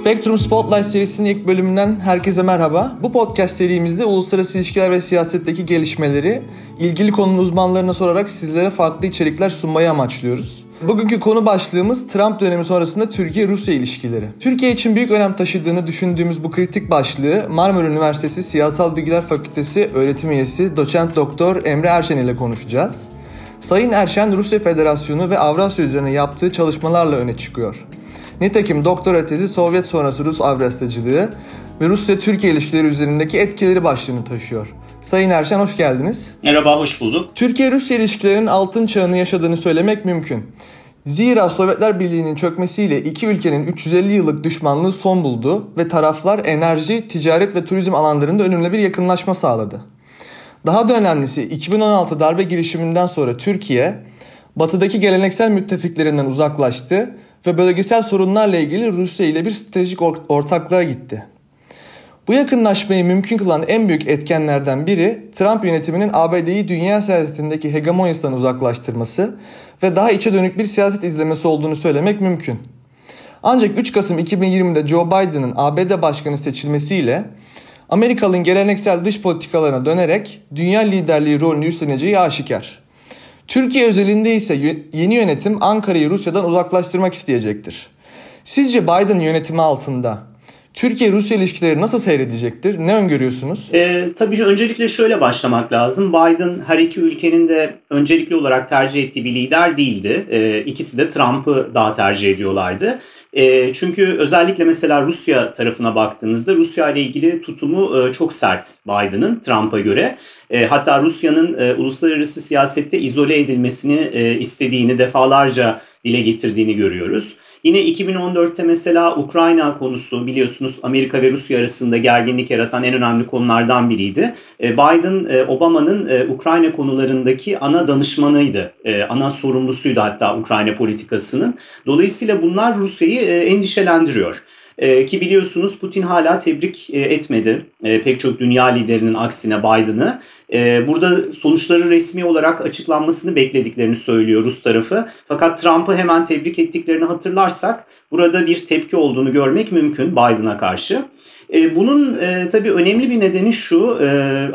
Spectrum Spotlight serisinin ilk bölümünden herkese merhaba. Bu podcast serimizde uluslararası ilişkiler ve siyasetteki gelişmeleri ilgili konunun uzmanlarına sorarak sizlere farklı içerikler sunmayı amaçlıyoruz. Bugünkü konu başlığımız Trump dönemi sonrasında Türkiye-Rusya ilişkileri. Türkiye için büyük önem taşıdığını düşündüğümüz bu kritik başlığı Marmara Üniversitesi Siyasal Bilgiler Fakültesi öğretim üyesi doçent doktor Emre Erşen ile konuşacağız. Sayın Erşen Rusya Federasyonu ve Avrasya üzerine yaptığı çalışmalarla öne çıkıyor. Nitekim doktora tezi Sovyet sonrası Rus Avrasyacılığı ve Rusya-Türkiye ilişkileri üzerindeki etkileri başlığını taşıyor. Sayın Erşen hoş geldiniz. Merhaba, hoş bulduk. Türkiye-Rusya ilişkilerinin altın çağını yaşadığını söylemek mümkün. Zira Sovyetler Birliği'nin çökmesiyle iki ülkenin 350 yıllık düşmanlığı son buldu ve taraflar enerji, ticaret ve turizm alanlarında önemli bir yakınlaşma sağladı. Daha da önemlisi 2016 darbe girişiminden sonra Türkiye, batıdaki geleneksel müttefiklerinden uzaklaştı ve bölgesel sorunlarla ilgili Rusya ile bir stratejik ortaklığa gitti. Bu yakınlaşmayı mümkün kılan en büyük etkenlerden biri Trump yönetiminin ABD'yi dünya siyasetindeki hegemonyasından uzaklaştırması ve daha içe dönük bir siyaset izlemesi olduğunu söylemek mümkün. Ancak 3 Kasım 2020'de Joe Biden'ın ABD başkanı seçilmesiyle Amerikalı'nın geleneksel dış politikalarına dönerek dünya liderliği rolünü üstleneceği aşikar. Türkiye özelinde ise yeni yönetim Ankara'yı Rusya'dan uzaklaştırmak isteyecektir. Sizce Biden yönetimi altında Türkiye-Rusya ilişkileri nasıl seyredecektir? Ne öngörüyorsunuz? E, tabii öncelikle şöyle başlamak lazım. Biden her iki ülkenin de öncelikli olarak tercih ettiği bir lider değildi. E, ikisi de Trump'ı daha tercih ediyorlardı. E, çünkü özellikle mesela Rusya tarafına baktığınızda Rusya ile ilgili tutumu e, çok sert Biden'ın Trump'a göre. E, hatta Rusya'nın e, uluslararası siyasette izole edilmesini e, istediğini defalarca dile getirdiğini görüyoruz. Yine 2014'te mesela Ukrayna konusu biliyorsunuz Amerika ve Rusya arasında gerginlik yaratan en önemli konulardan biriydi. E, Biden e, Obama'nın e, Ukrayna konularındaki ana danışmanıydı. Ana sorumlusuydu hatta Ukrayna politikasının. Dolayısıyla bunlar Rusya'yı endişelendiriyor. E, ki biliyorsunuz Putin hala tebrik e, etmedi e, pek çok dünya liderinin aksine Biden'ı. E, burada sonuçları resmi olarak açıklanmasını beklediklerini söylüyor Rus tarafı. Fakat Trump'ı hemen tebrik ettiklerini hatırlarsak burada bir tepki olduğunu görmek mümkün Biden'a karşı. E, bunun e, tabii önemli bir nedeni şu, e,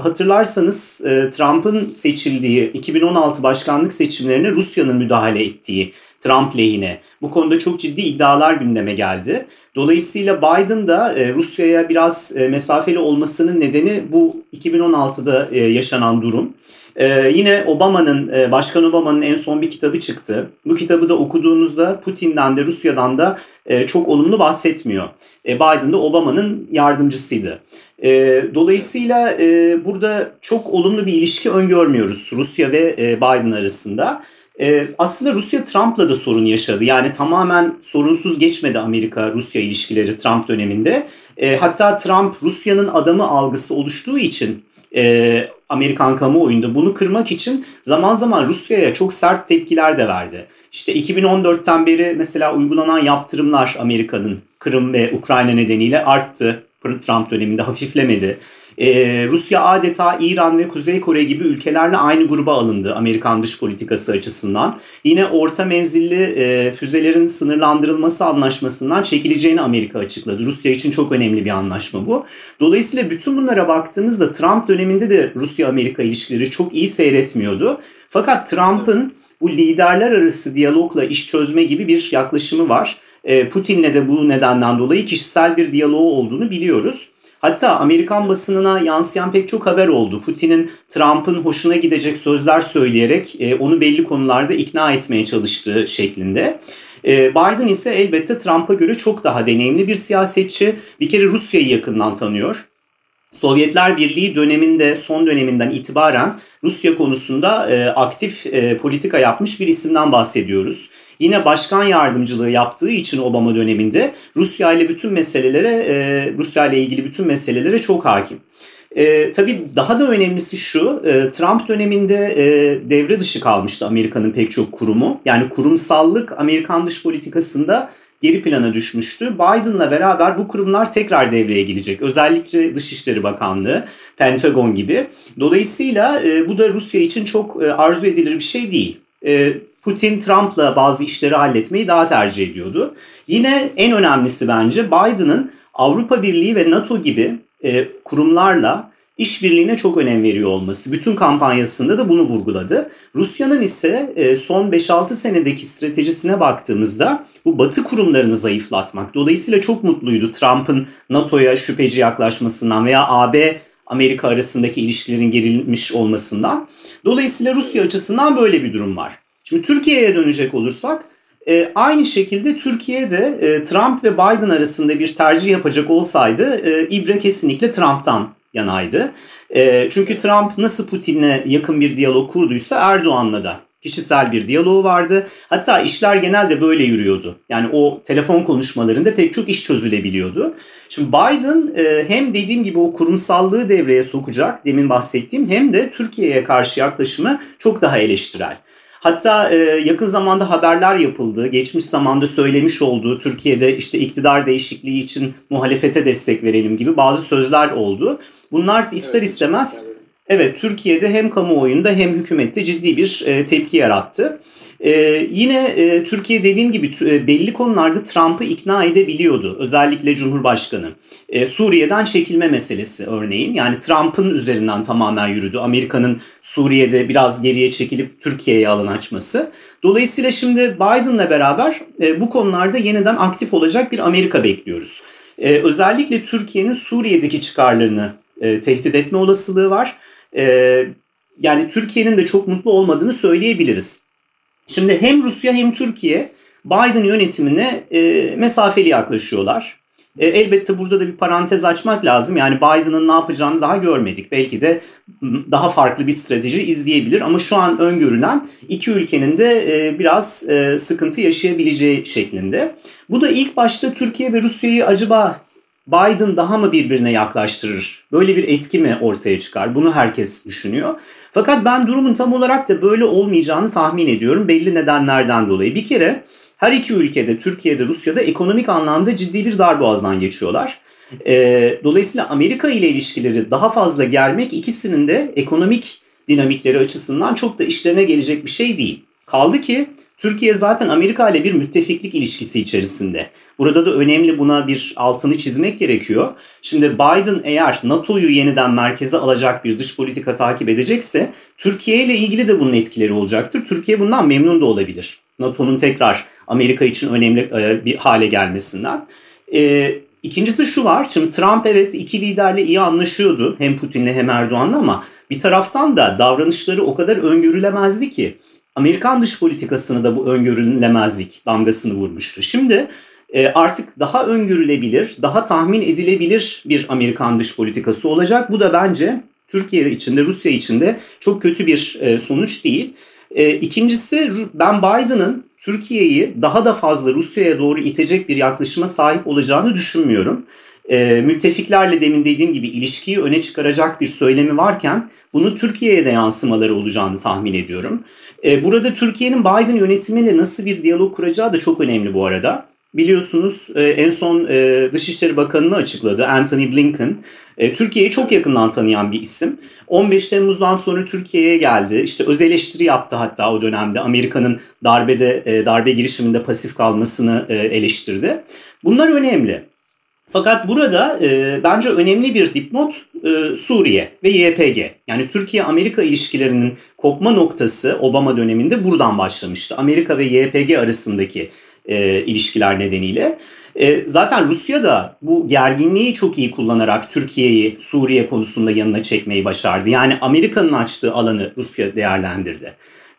hatırlarsanız e, Trump'ın seçildiği 2016 başkanlık seçimlerine Rusya'nın müdahale ettiği Trump lehine. Bu konuda çok ciddi iddialar gündeme geldi. Dolayısıyla Biden da e, Rusya'ya biraz e, mesafeli olmasının nedeni bu 2016'da e, yaşanan durum. Ee, yine Obama'nın, e, Başkan Obama'nın en son bir kitabı çıktı. Bu kitabı da okuduğunuzda Putin'den de Rusya'dan da e, çok olumlu bahsetmiyor. E, Biden de Obama'nın yardımcısıydı. E, dolayısıyla e, burada çok olumlu bir ilişki öngörmüyoruz Rusya ve e, Biden arasında. E, aslında Rusya Trump'la da sorun yaşadı. Yani tamamen sorunsuz geçmedi Amerika-Rusya ilişkileri Trump döneminde. E, hatta Trump Rusya'nın adamı algısı oluştuğu için e, Amerikan kamuoyunda bunu kırmak için zaman zaman Rusya'ya çok sert tepkiler de verdi. İşte 2014'ten beri mesela uygulanan yaptırımlar Amerika'nın Kırım ve Ukrayna nedeniyle arttı. Trump döneminde hafiflemedi. Ee, Rusya adeta İran ve Kuzey Kore gibi ülkelerle aynı gruba alındı Amerikan dış politikası açısından. Yine orta menzilli e, füzelerin sınırlandırılması anlaşmasından çekileceğini Amerika açıkladı. Rusya için çok önemli bir anlaşma bu. Dolayısıyla bütün bunlara baktığımızda Trump döneminde de Rusya-Amerika ilişkileri çok iyi seyretmiyordu. Fakat Trump'ın bu liderler arası diyalogla iş çözme gibi bir yaklaşımı var. E, Putin'le de bu nedenden dolayı kişisel bir diyaloğu olduğunu biliyoruz. Hatta Amerikan basınına yansıyan pek çok haber oldu. Putin'in Trump'ın hoşuna gidecek sözler söyleyerek e, onu belli konularda ikna etmeye çalıştığı şeklinde. E, Biden ise elbette Trump'a göre çok daha deneyimli bir siyasetçi. Bir kere Rusya'yı yakından tanıyor. Sovyetler Birliği döneminde son döneminden itibaren Rusya konusunda e, aktif e, politika yapmış bir isimden bahsediyoruz. Yine başkan yardımcılığı yaptığı için Obama döneminde Rusya ile bütün meselelere, e, Rusya ile ilgili bütün meselelere çok hakim. E, tabii daha da önemlisi şu, e, Trump döneminde e, devre dışı kalmıştı Amerika'nın pek çok kurumu. Yani kurumsallık Amerikan dış politikasında geri plana düşmüştü. Biden'la beraber bu kurumlar tekrar devreye girecek. Özellikle Dışişleri Bakanlığı, Pentagon gibi. Dolayısıyla e, bu da Rusya için çok e, arzu edilir bir şey değil. E, Putin Trump'la bazı işleri halletmeyi daha tercih ediyordu. Yine en önemlisi bence Biden'ın Avrupa Birliği ve NATO gibi e, kurumlarla işbirliğine çok önem veriyor olması. Bütün kampanyasında da bunu vurguladı. Rusya'nın ise e, son 5-6 senedeki stratejisine baktığımızda bu batı kurumlarını zayıflatmak. Dolayısıyla çok mutluydu Trump'ın NATO'ya şüpheci yaklaşmasından veya AB Amerika arasındaki ilişkilerin gerilmiş olmasından. Dolayısıyla Rusya açısından böyle bir durum var. Şimdi Türkiye'ye dönecek olursak e, aynı şekilde Türkiye'de e, Trump ve Biden arasında bir tercih yapacak olsaydı e, İbre kesinlikle Trump'tan yanaydı. E, çünkü Trump nasıl Putin'le yakın bir diyalog kurduysa Erdoğan'la da kişisel bir diyaloğu vardı. Hatta işler genelde böyle yürüyordu. Yani o telefon konuşmalarında pek çok iş çözülebiliyordu. Şimdi Biden e, hem dediğim gibi o kurumsallığı devreye sokacak demin bahsettiğim hem de Türkiye'ye karşı yaklaşımı çok daha eleştirel. Hatta e, yakın zamanda haberler yapıldı. Geçmiş zamanda söylemiş olduğu Türkiye'de işte iktidar değişikliği için muhalefete destek verelim gibi bazı sözler oldu. Bunlar ister evet, istemez evet Türkiye'de hem kamuoyunda hem hükümette ciddi bir e, tepki yarattı. Ee, yine e, Türkiye dediğim gibi e, belli konularda Trump'ı ikna edebiliyordu. Özellikle Cumhurbaşkanı. E, Suriye'den çekilme meselesi örneğin. Yani Trump'ın üzerinden tamamen yürüdü. Amerika'nın Suriye'de biraz geriye çekilip Türkiye'ye alan açması. Dolayısıyla şimdi Biden'la beraber e, bu konularda yeniden aktif olacak bir Amerika bekliyoruz. E, özellikle Türkiye'nin Suriye'deki çıkarlarını e, tehdit etme olasılığı var. E, yani Türkiye'nin de çok mutlu olmadığını söyleyebiliriz. Şimdi hem Rusya hem Türkiye Biden yönetimine e, mesafeli yaklaşıyorlar. E, elbette burada da bir parantez açmak lazım. Yani Biden'ın ne yapacağını daha görmedik. Belki de daha farklı bir strateji izleyebilir ama şu an öngörülen iki ülkenin de e, biraz e, sıkıntı yaşayabileceği şeklinde. Bu da ilk başta Türkiye ve Rusya'yı acaba Biden daha mı birbirine yaklaştırır? Böyle bir etki mi ortaya çıkar? Bunu herkes düşünüyor. Fakat ben durumun tam olarak da böyle olmayacağını tahmin ediyorum belli nedenlerden dolayı. Bir kere her iki ülkede Türkiye'de Rusya'da ekonomik anlamda ciddi bir darboğazdan geçiyorlar. Ee, dolayısıyla Amerika ile ilişkileri daha fazla germek ikisinin de ekonomik dinamikleri açısından çok da işlerine gelecek bir şey değil. Kaldı ki Türkiye zaten Amerika ile bir müttefiklik ilişkisi içerisinde. Burada da önemli buna bir altını çizmek gerekiyor. Şimdi Biden eğer NATO'yu yeniden merkeze alacak bir dış politika takip edecekse Türkiye ile ilgili de bunun etkileri olacaktır. Türkiye bundan memnun da olabilir. NATO'nun tekrar Amerika için önemli e, bir hale gelmesinden. E, ikincisi şu var. Şimdi Trump evet iki liderle iyi anlaşıyordu. Hem Putin'le hem Erdoğan'la ama bir taraftan da davranışları o kadar öngörülemezdi ki. Amerikan dış politikasını da bu öngörülemezlik damgasını vurmuştu. Şimdi e, artık daha öngörülebilir, daha tahmin edilebilir bir Amerikan dış politikası olacak. Bu da bence Türkiye içinde, Rusya içinde çok kötü bir e, sonuç değil. E, ikincisi ben Biden'ın Türkiye'yi daha da fazla Rusya'ya doğru itecek bir yaklaşıma sahip olacağını düşünmüyorum e, müttefiklerle demin dediğim gibi ilişkiyi öne çıkaracak bir söylemi varken bunu Türkiye'ye de yansımaları olacağını tahmin ediyorum. E, burada Türkiye'nin Biden yönetimiyle nasıl bir diyalog kuracağı da çok önemli bu arada. Biliyorsunuz e, en son e, Dışişleri Bakanı'nı açıkladı Anthony Blinken. E, Türkiye'yi çok yakından tanıyan bir isim. 15 Temmuz'dan sonra Türkiye'ye geldi. İşte öz eleştiri yaptı hatta o dönemde. Amerika'nın darbede darbe girişiminde pasif kalmasını eleştirdi. Bunlar önemli. Fakat burada e, bence önemli bir dipnot e, Suriye ve YPG. Yani Türkiye-Amerika ilişkilerinin kopma noktası Obama döneminde buradan başlamıştı. Amerika ve YPG arasındaki e, ilişkiler nedeniyle. E, zaten Rusya da bu gerginliği çok iyi kullanarak Türkiye'yi Suriye konusunda yanına çekmeyi başardı. Yani Amerika'nın açtığı alanı Rusya değerlendirdi.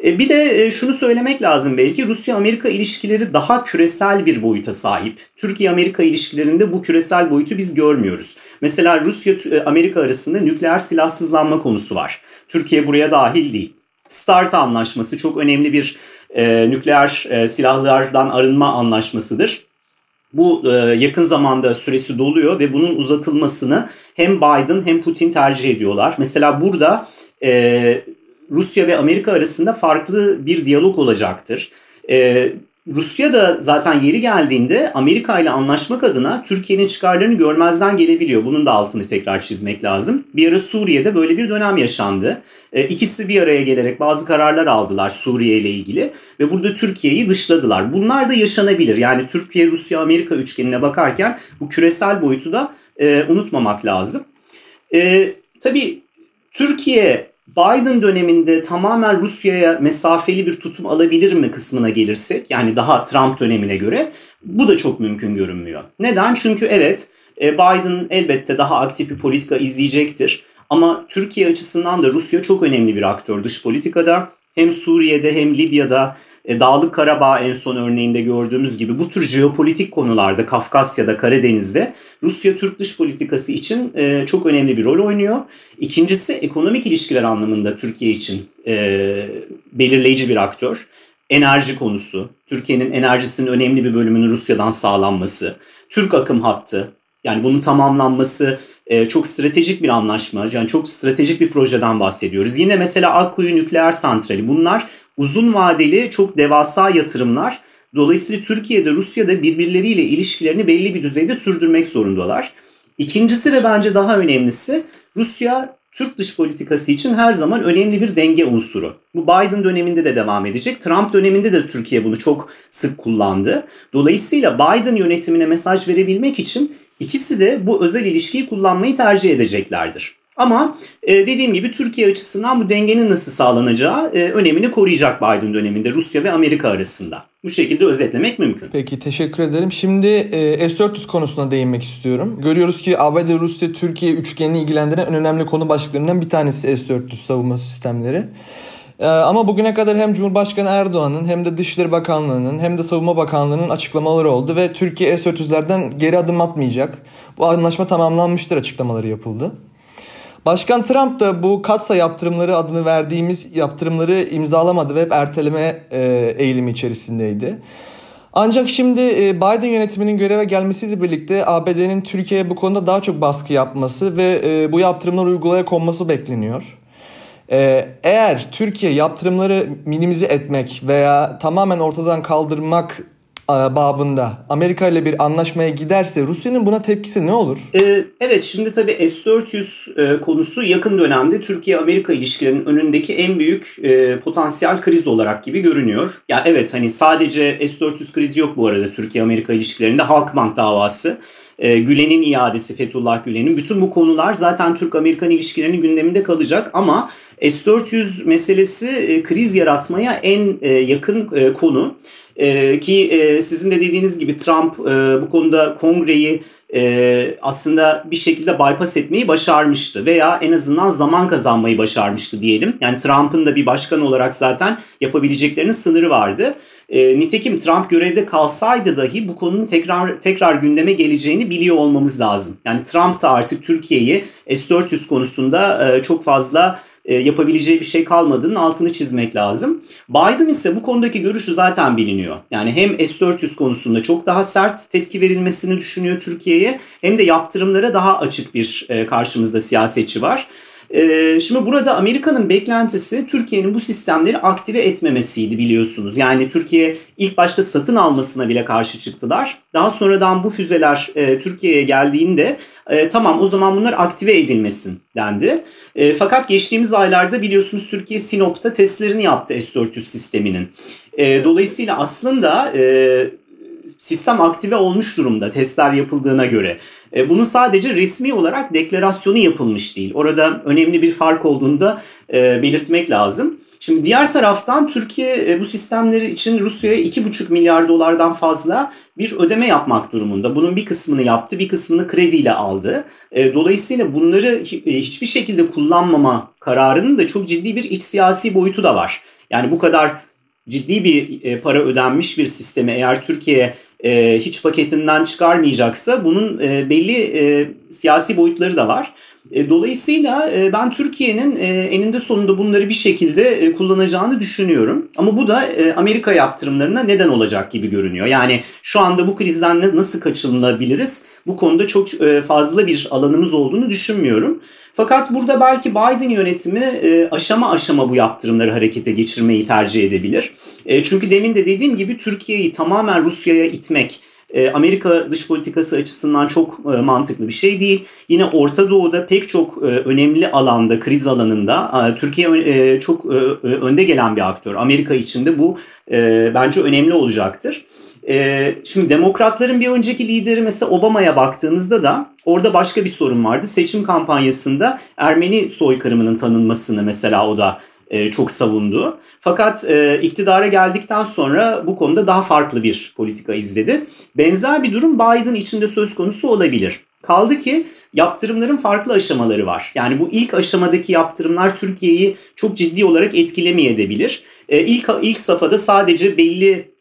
E, bir de e, şunu söylemek lazım belki Rusya-Amerika ilişkileri daha küresel bir boyuta sahip. Türkiye-Amerika ilişkilerinde bu küresel boyutu biz görmüyoruz. Mesela Rusya-Amerika arasında nükleer silahsızlanma konusu var. Türkiye buraya dahil değil. START anlaşması çok önemli bir e, nükleer e, silahlardan arınma anlaşmasıdır. Bu e, yakın zamanda süresi doluyor ve bunun uzatılmasını hem Biden hem Putin tercih ediyorlar. Mesela burada e, Rusya ve Amerika arasında farklı bir diyalog olacaktır. E, Rusya da zaten yeri geldiğinde Amerika ile anlaşmak adına Türkiye'nin çıkarlarını görmezden gelebiliyor. Bunun da altını tekrar çizmek lazım. Bir ara Suriye'de böyle bir dönem yaşandı. E, ikisi bir araya gelerek bazı kararlar aldılar Suriye ile ilgili ve burada Türkiye'yi dışladılar. Bunlar da yaşanabilir. Yani Türkiye, Rusya, Amerika üçgenine bakarken bu küresel boyutu da e, unutmamak lazım. E, tabii Türkiye Biden döneminde tamamen Rusya'ya mesafeli bir tutum alabilir mi kısmına gelirsek yani daha Trump dönemine göre bu da çok mümkün görünmüyor. Neden? Çünkü evet e, Biden elbette daha aktif bir politika izleyecektir. Ama Türkiye açısından da Rusya çok önemli bir aktör dış politikada. Hem Suriye'de hem Libya'da e, Dağlık Karabağ en son örneğinde gördüğümüz gibi bu tür jeopolitik konularda Kafkasya'da, Karadeniz'de Rusya Türk dış politikası için e, çok önemli bir rol oynuyor. İkincisi ekonomik ilişkiler anlamında Türkiye için e, belirleyici bir aktör. Enerji konusu, Türkiye'nin enerjisinin önemli bir bölümünün Rusya'dan sağlanması, Türk akım hattı, yani bunun tamamlanması e, çok stratejik bir anlaşma, yani çok stratejik bir projeden bahsediyoruz. Yine mesela Akkuyu Nükleer Santrali bunlar uzun vadeli çok devasa yatırımlar. Dolayısıyla Türkiye'de Rusya'da birbirleriyle ilişkilerini belli bir düzeyde sürdürmek zorundalar. İkincisi ve bence daha önemlisi Rusya Türk dış politikası için her zaman önemli bir denge unsuru. Bu Biden döneminde de devam edecek. Trump döneminde de Türkiye bunu çok sık kullandı. Dolayısıyla Biden yönetimine mesaj verebilmek için ikisi de bu özel ilişkiyi kullanmayı tercih edeceklerdir. Ama e, dediğim gibi Türkiye açısından bu dengenin nasıl sağlanacağı e, önemini koruyacak Biden döneminde Rusya ve Amerika arasında. Bu şekilde özetlemek mümkün. Peki teşekkür ederim. Şimdi e, S-400 konusuna değinmek istiyorum. Görüyoruz ki ABD, Rusya, Türkiye üçgenini ilgilendiren en önemli konu başlıklarından bir tanesi S-400 savunma sistemleri. E, ama bugüne kadar hem Cumhurbaşkanı Erdoğan'ın hem de Dışişleri Bakanlığı'nın hem de Savunma Bakanlığı'nın açıklamaları oldu ve Türkiye S-400'lerden geri adım atmayacak. Bu anlaşma tamamlanmıştır açıklamaları yapıldı. Başkan Trump da bu katsa yaptırımları adını verdiğimiz yaptırımları imzalamadı ve hep erteleme e, eğilimi içerisindeydi. Ancak şimdi e, Biden yönetiminin göreve gelmesiyle birlikte ABD'nin Türkiye'ye bu konuda daha çok baskı yapması ve e, bu yaptırımlar uygulaya konması bekleniyor. E, eğer Türkiye yaptırımları minimize etmek veya tamamen ortadan kaldırmak babında Amerika ile bir anlaşmaya giderse Rusya'nın buna tepkisi ne olur? Ee, evet şimdi tabii S-400 e, konusu yakın dönemde Türkiye-Amerika ilişkilerinin önündeki en büyük e, potansiyel kriz olarak gibi görünüyor. Ya evet hani sadece S-400 krizi yok bu arada Türkiye-Amerika ilişkilerinde Halkbank davası. E, Gülen'in iadesi Fethullah Gülen'in bütün bu konular zaten Türk-Amerikan ilişkilerinin gündeminde kalacak ama S-400 meselesi kriz yaratmaya en yakın konu. E, ki e, sizin de dediğiniz gibi Trump e, bu konuda kongreyi e, aslında bir şekilde bypass etmeyi başarmıştı veya en azından zaman kazanmayı başarmıştı diyelim. Yani Trump'ın da bir başkan olarak zaten yapabileceklerinin sınırı vardı. E, nitekim Trump görevde kalsaydı dahi bu konunun tekrar tekrar gündeme geleceğini biliyor olmamız lazım. Yani Trump da artık Türkiye'yi S-400 konusunda e, çok fazla yapabileceği bir şey kalmadığının altını çizmek lazım. Biden ise bu konudaki görüşü zaten biliniyor. Yani hem S-400 konusunda çok daha sert tepki verilmesini düşünüyor Türkiye'ye hem de yaptırımlara daha açık bir e, karşımızda siyasetçi var. Ee, şimdi burada Amerika'nın beklentisi Türkiye'nin bu sistemleri aktive etmemesiydi biliyorsunuz. Yani Türkiye ilk başta satın almasına bile karşı çıktılar. Daha sonradan bu füzeler e, Türkiye'ye geldiğinde e, tamam o zaman bunlar aktive edilmesin dendi. E, fakat geçtiğimiz aylarda biliyorsunuz Türkiye Sinop'ta testlerini yaptı S-400 sisteminin. Dolayısıyla aslında... sistem aktive olmuş durumda testler yapıldığına göre. E, bunun sadece resmi olarak deklarasyonu yapılmış değil. Orada önemli bir fark olduğunu da e, belirtmek lazım. Şimdi diğer taraftan Türkiye e, bu sistemleri için Rusya'ya 2,5 milyar dolardan fazla bir ödeme yapmak durumunda. Bunun bir kısmını yaptı, bir kısmını krediyle aldı. Dolayısıyla bunları hiçbir şekilde kullanmama kararının da çok ciddi bir iç siyasi boyutu da var. Yani bu kadar ciddi bir e, para ödenmiş bir sistemi eğer Türkiye e, hiç paketinden çıkarmayacaksa bunun e, belli siyasi boyutları da var. E, dolayısıyla e, ben Türkiye'nin e, eninde sonunda bunları bir şekilde kullanacağını düşünüyorum. Ama bu da Amerika yaptırımlarına neden olacak gibi görünüyor. Yani şu anda bu krizden nasıl kaçınılabiliriz? Bu konuda çok fazla bir alanımız olduğunu düşünmüyorum. Fakat burada belki Biden yönetimi aşama aşama bu yaptırımları harekete geçirmeyi tercih edebilir. Çünkü demin de dediğim gibi Türkiye'yi tamamen Rusya'ya itmek, e, Amerika dış politikası açısından çok e, mantıklı bir şey değil. Yine Orta Doğu'da pek çok e, önemli alanda, kriz alanında Türkiye çok önde gelen bir aktör. Amerika için de bu bence önemli olacaktır. Şimdi demokratların bir önceki lideri mesela Obama'ya baktığımızda da orada başka bir sorun vardı. Seçim kampanyasında Ermeni soykırımının tanınmasını mesela o da e, çok savundu. Fakat e, iktidara geldikten sonra bu konuda daha farklı bir politika izledi. Benzer bir durum Biden içinde söz konusu olabilir. Kaldı ki yaptırımların farklı aşamaları var. Yani bu ilk aşamadaki yaptırımlar Türkiye'yi çok ciddi olarak etkilemeyebilir. E, ilk ilk safhada sadece belli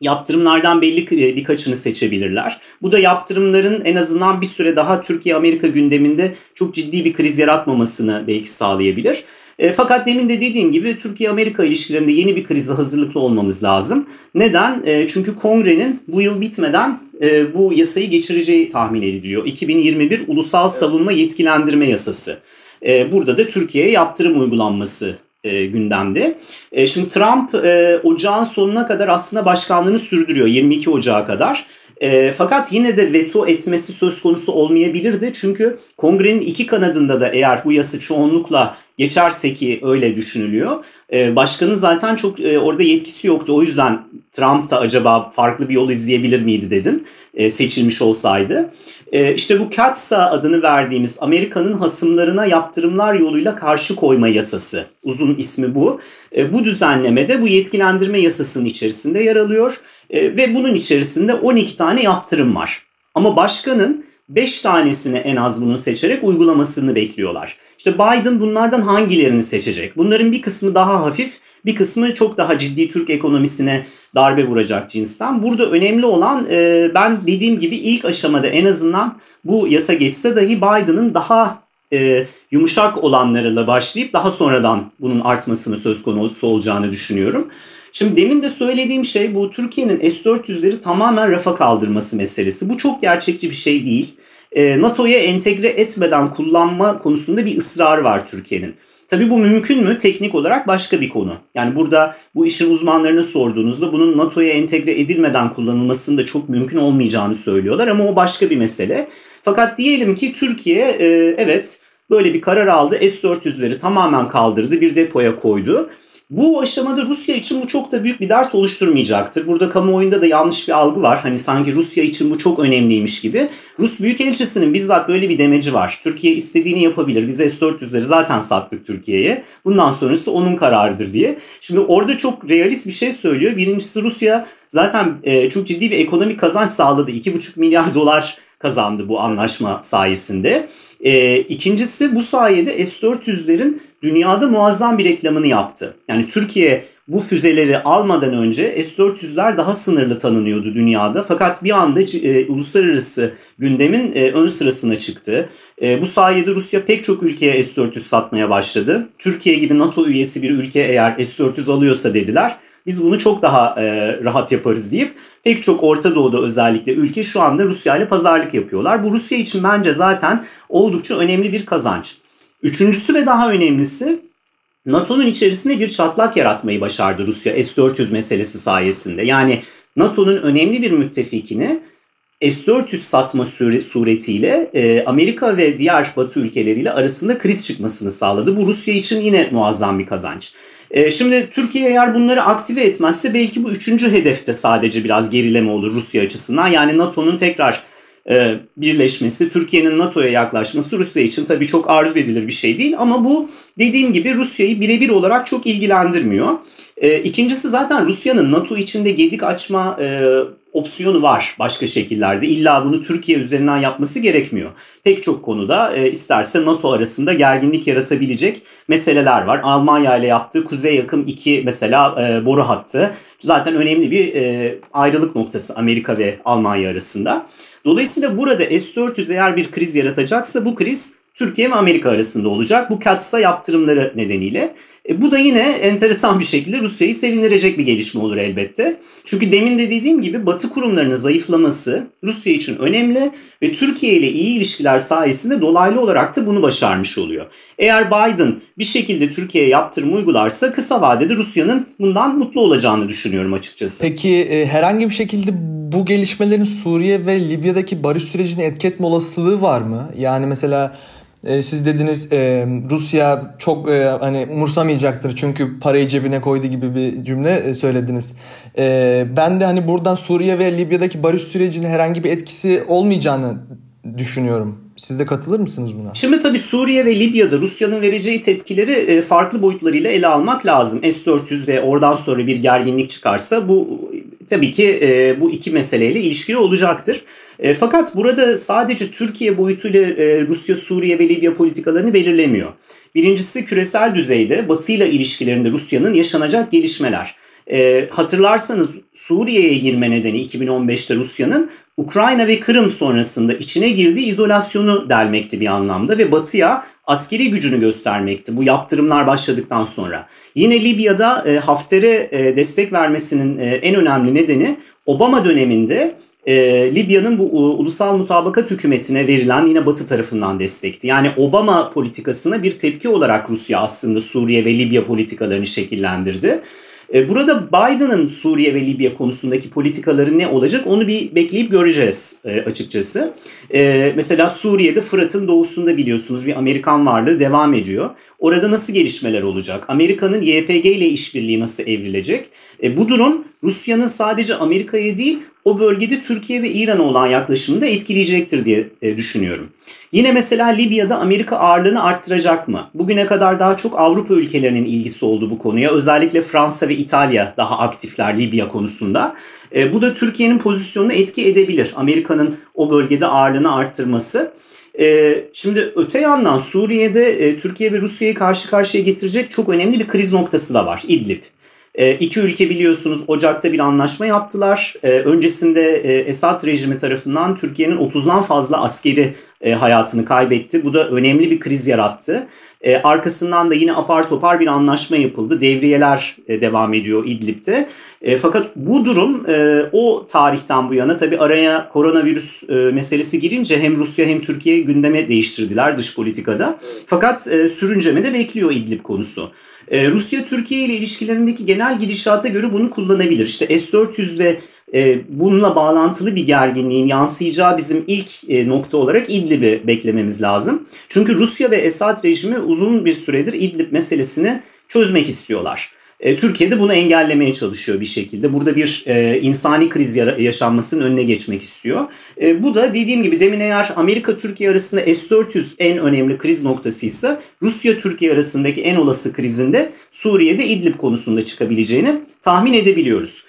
yaptırımlardan belli birkaçını seçebilirler. Bu da yaptırımların en azından bir süre daha Türkiye-Amerika gündeminde çok ciddi bir kriz yaratmamasını belki sağlayabilir. E, fakat demin de dediğim gibi Türkiye-Amerika ilişkilerinde yeni bir krize hazırlıklı olmamız lazım. Neden? E, çünkü kongrenin bu yıl bitmeden e, bu yasayı geçireceği tahmin ediliyor. 2021 Ulusal Savunma Yetkilendirme Yasası. E, burada da Türkiye'ye yaptırım uygulanması e, gündemde. E, şimdi Trump e, ocağın sonuna kadar aslında başkanlığını sürdürüyor 22 Ocağı kadar. E, fakat yine de veto etmesi söz konusu olmayabilirdi. Çünkü kongrenin iki kanadında da eğer bu yasa çoğunlukla geçerse ki öyle düşünülüyor. E, başkanın zaten çok e, orada yetkisi yoktu. O yüzden Trump da acaba farklı bir yol izleyebilir miydi dedim e, seçilmiş olsaydı. E, işte bu CATSA adını verdiğimiz Amerika'nın hasımlarına yaptırımlar yoluyla karşı koyma yasası. Uzun ismi bu. E, bu düzenlemede bu yetkilendirme yasasının içerisinde yer alıyor. E, ve bunun içerisinde 12 tane yaptırım var. Ama başkanın 5 tanesini en az bunu seçerek uygulamasını bekliyorlar. İşte Biden bunlardan hangilerini seçecek? Bunların bir kısmı daha hafif, bir kısmı çok daha ciddi Türk ekonomisine darbe vuracak cinsten. Burada önemli olan e, ben dediğim gibi ilk aşamada en azından bu yasa geçse dahi Biden'ın daha e, yumuşak olanlarıyla başlayıp daha sonradan bunun artmasını söz konusu olacağını düşünüyorum. Şimdi demin de söylediğim şey bu Türkiye'nin S-400'leri tamamen rafa kaldırması meselesi. Bu çok gerçekçi bir şey değil. E, NATO'ya entegre etmeden kullanma konusunda bir ısrar var Türkiye'nin. Tabii bu mümkün mü? Teknik olarak başka bir konu. Yani burada bu işin uzmanlarını sorduğunuzda bunun NATO'ya entegre edilmeden kullanılmasının da çok mümkün olmayacağını söylüyorlar ama o başka bir mesele. Fakat diyelim ki Türkiye e, evet böyle bir karar aldı. S-400'leri tamamen kaldırdı, bir depoya koydu. Bu aşamada Rusya için bu çok da büyük bir dert oluşturmayacaktır. Burada kamuoyunda da yanlış bir algı var. Hani sanki Rusya için bu çok önemliymiş gibi. Rus Büyükelçisi'nin bizzat böyle bir demeci var. Türkiye istediğini yapabilir. Biz S-400'leri zaten sattık Türkiye'ye. Bundan sonrası onun kararıdır diye. Şimdi orada çok realist bir şey söylüyor. Birincisi Rusya zaten e, çok ciddi bir ekonomik kazanç sağladı. 2,5 milyar dolar kazandı bu anlaşma sayesinde. E, ikincisi bu sayede S-400'lerin dünyada muazzam bir reklamını yaptı. Yani Türkiye bu füzeleri almadan önce S-400'ler daha sınırlı tanınıyordu dünyada. Fakat bir anda e, uluslararası gündemin e, ön sırasına çıktı. E, bu sayede Rusya pek çok ülkeye S-400 satmaya başladı. Türkiye gibi NATO üyesi bir ülke eğer S-400 alıyorsa dediler biz bunu çok daha e, rahat yaparız deyip pek çok Orta Doğu'da özellikle ülke şu anda Rusya ile pazarlık yapıyorlar. Bu Rusya için bence zaten oldukça önemli bir kazanç. Üçüncüsü ve daha önemlisi NATO'nun içerisinde bir çatlak yaratmayı başardı Rusya S-400 meselesi sayesinde. Yani NATO'nun önemli bir müttefikini S-400 satma suretiyle e, Amerika ve diğer Batı ülkeleriyle arasında kriz çıkmasını sağladı. Bu Rusya için yine muazzam bir kazanç. E, şimdi Türkiye eğer bunları aktive etmezse belki bu üçüncü hedefte sadece biraz gerileme olur Rusya açısından. Yani NATO'nun tekrar e, birleşmesi, Türkiye'nin NATO'ya yaklaşması Rusya için tabii çok arzu edilir bir şey değil. Ama bu dediğim gibi Rusya'yı birebir olarak çok ilgilendirmiyor. E, ikincisi zaten Rusya'nın NATO içinde gedik açma e, opsiyonu var başka şekillerde. İlla bunu Türkiye üzerinden yapması gerekmiyor. Pek çok konuda e, isterse NATO arasında gerginlik yaratabilecek meseleler var. Almanya ile yaptığı Kuzey Yakın 2 mesela boru hattı. Zaten önemli bir ayrılık noktası Amerika ve Almanya arasında. Dolayısıyla burada S-400 eğer bir kriz yaratacaksa bu kriz Türkiye ve Amerika arasında olacak. Bu katsa yaptırımları nedeniyle. E, bu da yine enteresan bir şekilde Rusya'yı sevindirecek bir gelişme olur elbette. Çünkü demin de dediğim gibi Batı kurumlarının zayıflaması Rusya için önemli ve Türkiye ile iyi ilişkiler sayesinde dolaylı olarak da bunu başarmış oluyor. Eğer Biden bir şekilde Türkiye'ye yaptırım uygularsa kısa vadede Rusya'nın bundan mutlu olacağını düşünüyorum açıkçası. Peki e, herhangi bir şekilde bu gelişmelerin Suriye ve Libya'daki barış sürecini etki etme olasılığı var mı? Yani mesela e, siz dediniz e, Rusya çok e, hani umursamayacaktır çünkü parayı cebine koydu gibi bir cümle söylediniz. Ben de hani buradan Suriye ve Libya'daki barış sürecinin herhangi bir etkisi olmayacağını düşünüyorum. Siz de katılır mısınız buna? Şimdi tabii Suriye ve Libya'da Rusya'nın vereceği tepkileri farklı boyutlarıyla ele almak lazım. S-400 ve oradan sonra bir gerginlik çıkarsa bu tabii ki e, bu iki meseleyle ilişkili olacaktır. E, fakat burada sadece Türkiye boyutuyla Rusya, Suriye ve Libya politikalarını belirlemiyor. Birincisi küresel düzeyde Batı ile ilişkilerinde Rusya'nın yaşanacak gelişmeler. E, hatırlarsanız Suriye'ye girme nedeni 2015'te Rusya'nın Ukrayna ve Kırım sonrasında içine girdiği izolasyonu delmekti bir anlamda ve Batı'ya askeri gücünü göstermekti bu yaptırımlar başladıktan sonra. Yine Libya'da e, Hafter'e e, destek vermesinin e, en önemli nedeni Obama döneminde e, Libya'nın bu u, ulusal mutabakat hükümetine verilen yine Batı tarafından destekti. Yani Obama politikasına bir tepki olarak Rusya aslında Suriye ve Libya politikalarını şekillendirdi. E, burada Biden'ın Suriye ve Libya konusundaki politikaları ne olacak onu bir bekleyip göreceğiz e, açıkçası. E, mesela Suriye'de Fırat'ın doğusunda biliyorsunuz bir Amerikan varlığı devam ediyor. Orada nasıl gelişmeler olacak? Amerika'nın YPG ile işbirliği nasıl evrilecek? Bu durum Rusya'nın sadece Amerika'ya değil o bölgede Türkiye ve İran'a olan yaklaşımını da etkileyecektir diye düşünüyorum. Yine mesela Libya'da Amerika ağırlığını arttıracak mı? Bugüne kadar daha çok Avrupa ülkelerinin ilgisi oldu bu konuya. Özellikle Fransa ve İtalya daha aktifler Libya konusunda. E, bu da Türkiye'nin pozisyonunu etki edebilir. Amerika'nın o bölgede ağırlığını arttırması. E, şimdi öte yandan Suriye'de e, Türkiye ve Rusya'yı karşı karşıya getirecek çok önemli bir kriz noktası da var. İdlib. E, iki ülke biliyorsunuz Ocak'ta bir anlaşma yaptılar. E, öncesinde e, Esad rejimi tarafından Türkiye'nin 30'dan fazla askeri e, hayatını kaybetti. Bu da önemli bir kriz yarattı. E, arkasından da yine apar topar bir anlaşma yapıldı. Devriyeler e, devam ediyor İdlib'de. E, fakat bu durum e, o tarihten bu yana tabii araya koronavirüs e, meselesi girince hem Rusya hem Türkiye gündeme değiştirdiler dış politikada. Fakat e, sürünceme de bekliyor İdlib konusu. E, Rusya Türkiye ile ilişkilerindeki genel gidişata göre bunu kullanabilir. İşte S-400 ve e, bununla bağlantılı bir gerginliğin yansıyacağı bizim ilk e, nokta olarak İdlib'i beklememiz lazım. Çünkü Rusya ve Esad rejimi uzun bir süredir İdlib meselesini çözmek istiyorlar. E, Türkiye de bunu engellemeye çalışıyor bir şekilde. Burada bir e, insani kriz yaşanmasının önüne geçmek istiyor. E, bu da dediğim gibi demin eğer Amerika-Türkiye arasında S-400 en önemli kriz noktasıysa Rusya-Türkiye arasındaki en olası krizinde Suriye'de İdlib konusunda çıkabileceğini tahmin edebiliyoruz.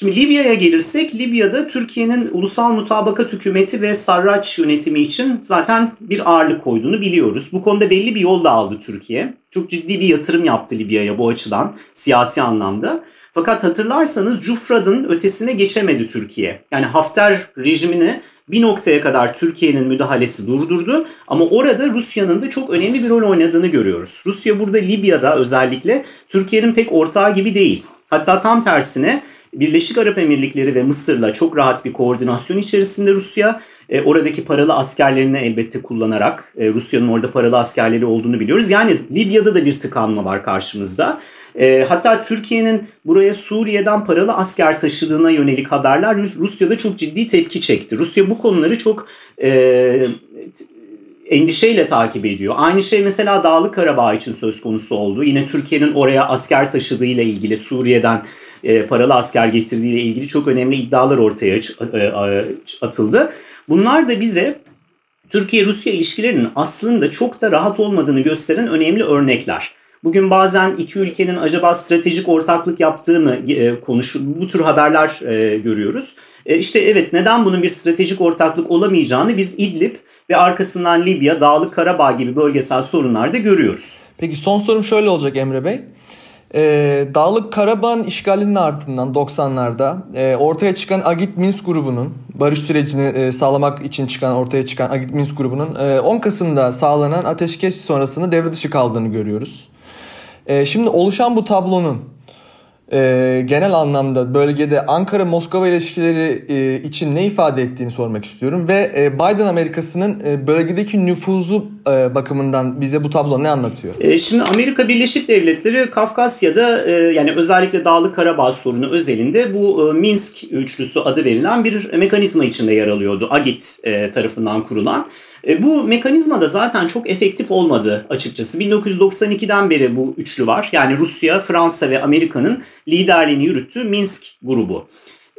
Şimdi Libya'ya gelirsek Libya'da Türkiye'nin ulusal mutabakat hükümeti ve Sarraç yönetimi için zaten bir ağırlık koyduğunu biliyoruz. Bu konuda belli bir yol da aldı Türkiye. Çok ciddi bir yatırım yaptı Libya'ya bu açıdan siyasi anlamda. Fakat hatırlarsanız Cufrad'ın ötesine geçemedi Türkiye. Yani Hafter rejimini bir noktaya kadar Türkiye'nin müdahalesi durdurdu ama orada Rusya'nın da çok önemli bir rol oynadığını görüyoruz. Rusya burada Libya'da özellikle Türkiye'nin pek ortağı gibi değil. Hatta tam tersine Birleşik Arap Emirlikleri ve Mısır'la çok rahat bir koordinasyon içerisinde Rusya. E, oradaki paralı askerlerini elbette kullanarak e, Rusya'nın orada paralı askerleri olduğunu biliyoruz. Yani Libya'da da bir tıkanma var karşımızda. E, hatta Türkiye'nin buraya Suriye'den paralı asker taşıdığına yönelik haberler Rusya'da çok ciddi tepki çekti. Rusya bu konuları çok e, endişeyle takip ediyor. Aynı şey mesela Dağlık Karabağ için söz konusu oldu. Yine Türkiye'nin oraya asker taşıdığıyla ilgili Suriye'den e, paralı asker getirdiğiyle ilgili çok önemli iddialar ortaya e, atıldı. Bunlar da bize Türkiye-Rusya ilişkilerinin aslında çok da rahat olmadığını gösteren önemli örnekler. Bugün bazen iki ülkenin acaba stratejik ortaklık yaptığı mı e, konuşu bu tür haberler e, görüyoruz. E, işte evet neden bunun bir stratejik ortaklık olamayacağını biz İdlib ve arkasından Libya, Dağlık Karabağ gibi bölgesel sorunlarda görüyoruz. Peki son sorum şöyle olacak Emre Bey. Ee, Dağlık Karabağ'ın işgalinin ardından 90'larda e, ortaya çıkan Agit Minsk grubunun barış sürecini e, sağlamak için çıkan ortaya çıkan Agit Minsk grubunun e, 10 Kasım'da sağlanan ateşkes sonrasında devre dışı kaldığını görüyoruz. E, şimdi oluşan bu tablonun e, genel anlamda bölgede Ankara-Moskova ilişkileri e, için ne ifade ettiğini sormak istiyorum. Ve e, Biden Amerikası'nın e, bölgedeki nüfuzu e, bakımından bize bu tablo ne anlatıyor? E, şimdi Amerika Birleşik Devletleri Kafkasya'da e, yani özellikle Dağlık Karabağ sorunu özelinde bu e, Minsk üçlüsü adı verilen bir mekanizma içinde yer alıyordu. AGİT e, tarafından kurulan. E, bu mekanizma da zaten çok efektif olmadı açıkçası. 1992'den beri bu üçlü var. Yani Rusya, Fransa ve Amerika'nın liderliğini yürüttüğü Minsk grubu.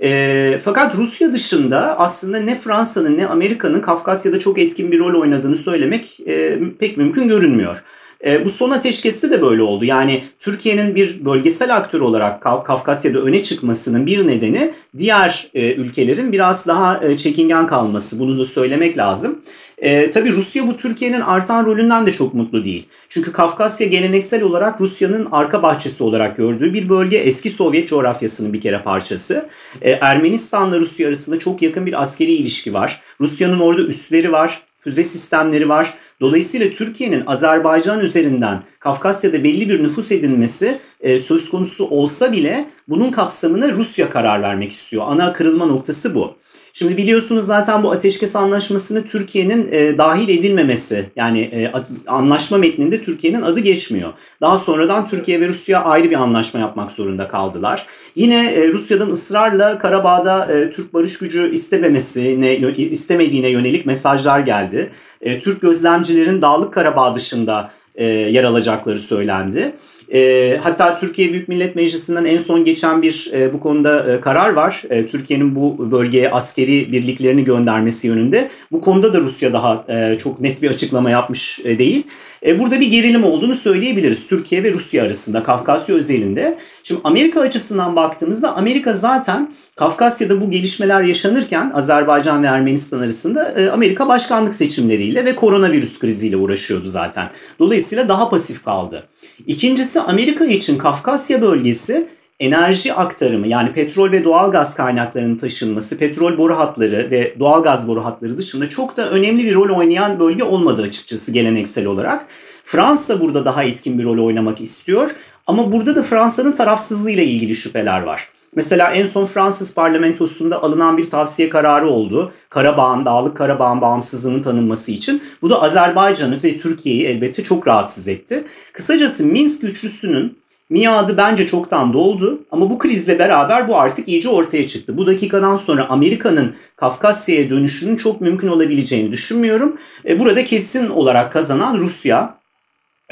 E, fakat Rusya dışında aslında ne Fransa'nın ne Amerika'nın Kafkasya'da çok etkin bir rol oynadığını söylemek e, pek mümkün görünmüyor. E, bu son ateşkeste de böyle oldu. Yani Türkiye'nin bir bölgesel aktör olarak Kaf- Kafkasya'da öne çıkmasının bir nedeni diğer e, ülkelerin biraz daha e, çekingen kalması. Bunu da söylemek lazım. E, tabii Rusya bu Türkiye'nin artan rolünden de çok mutlu değil. Çünkü Kafkasya geleneksel olarak Rusya'nın arka bahçesi olarak gördüğü bir bölge eski Sovyet coğrafyasının bir kere parçası. E, Ermenistan'la Rusya arasında çok yakın bir askeri ilişki var. Rusya'nın orada üsleri var, füze sistemleri var. Dolayısıyla Türkiye'nin Azerbaycan üzerinden Kafkasya'da belli bir nüfus edinmesi e, söz konusu olsa bile bunun kapsamına Rusya karar vermek istiyor. Ana kırılma noktası bu. Şimdi biliyorsunuz zaten bu ateşkes anlaşmasını Türkiye'nin e, dahil edilmemesi yani e, anlaşma metninde Türkiye'nin adı geçmiyor. Daha sonradan Türkiye ve Rusya ayrı bir anlaşma yapmak zorunda kaldılar. Yine e, Rusya'dan ısrarla Karabağ'da e, Türk barış gücü istememesine istemediğine yönelik mesajlar geldi. E, Türk gözlemcilerin Dağlık Karabağ dışında e, yer alacakları söylendi. E, hatta Türkiye Büyük Millet Meclisi'nden en son geçen bir e, bu konuda e, karar var. E, Türkiye'nin bu bölgeye askeri birliklerini göndermesi yönünde. Bu konuda da Rusya daha e, çok net bir açıklama yapmış e, değil. E, burada bir gerilim olduğunu söyleyebiliriz Türkiye ve Rusya arasında Kafkasya özelinde. Şimdi Amerika açısından baktığımızda Amerika zaten Kafkasya'da bu gelişmeler yaşanırken Azerbaycan ve Ermenistan arasında e, Amerika başkanlık seçimleriyle ve koronavirüs kriziyle uğraşıyordu zaten. Dolayısıyla daha pasif kaldı. İkincisi Amerika için Kafkasya bölgesi enerji aktarımı yani petrol ve doğal gaz kaynaklarının taşınması, petrol boru hatları ve doğal gaz boru hatları dışında çok da önemli bir rol oynayan bölge olmadı açıkçası geleneksel olarak. Fransa burada daha etkin bir rol oynamak istiyor ama burada da Fransa'nın tarafsızlığıyla ilgili şüpheler var. Mesela en son Fransız parlamentosunda alınan bir tavsiye kararı oldu. Karabağ'ın, Dağlık Karabağ'ın bağımsızlığının tanınması için. Bu da Azerbaycan'ı ve Türkiye'yi elbette çok rahatsız etti. Kısacası Minsk üçlüsünün miadı bence çoktan doldu ama bu krizle beraber bu artık iyice ortaya çıktı. Bu dakikadan sonra Amerika'nın Kafkasya'ya dönüşünün çok mümkün olabileceğini düşünmüyorum. E, burada kesin olarak kazanan Rusya,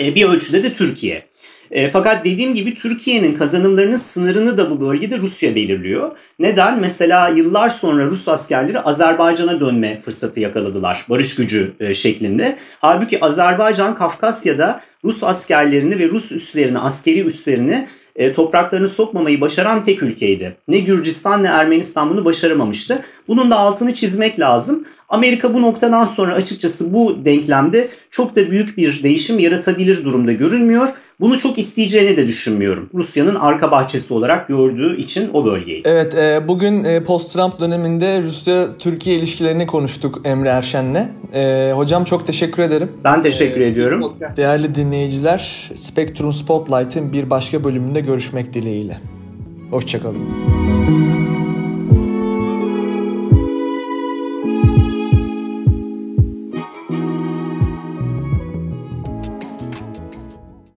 e, bir ölçüde de Türkiye. E, fakat dediğim gibi Türkiye'nin kazanımlarının sınırını da bu bölgede Rusya belirliyor. Neden? Mesela yıllar sonra Rus askerleri Azerbaycan'a dönme fırsatı yakaladılar. Barış gücü e, şeklinde. Halbuki Azerbaycan Kafkasya'da Rus askerlerini ve Rus üslerini, askeri üslerini e, topraklarını sokmamayı başaran tek ülkeydi. Ne Gürcistan ne Ermenistan bunu başaramamıştı. Bunun da altını çizmek lazım. Amerika bu noktadan sonra açıkçası bu denklemde çok da büyük bir değişim yaratabilir durumda görünmüyor. Bunu çok isteyeceğini de düşünmüyorum. Rusya'nın arka bahçesi olarak gördüğü için o bölgeyi. Evet e, bugün e, post-Trump döneminde Rusya-Türkiye ilişkilerini konuştuk Emre Erşen'le. E, hocam çok teşekkür ederim. Ben teşekkür ee, ediyorum. Değerli dinleyiciler Spectrum Spotlight'ın bir başka bölümünde görüşmek dileğiyle. Hoşçakalın.